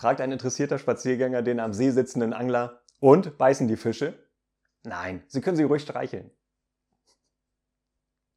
fragt ein interessierter Spaziergänger den am See sitzenden Angler. Und, beißen die Fische? Nein, Sie können sie ruhig streicheln.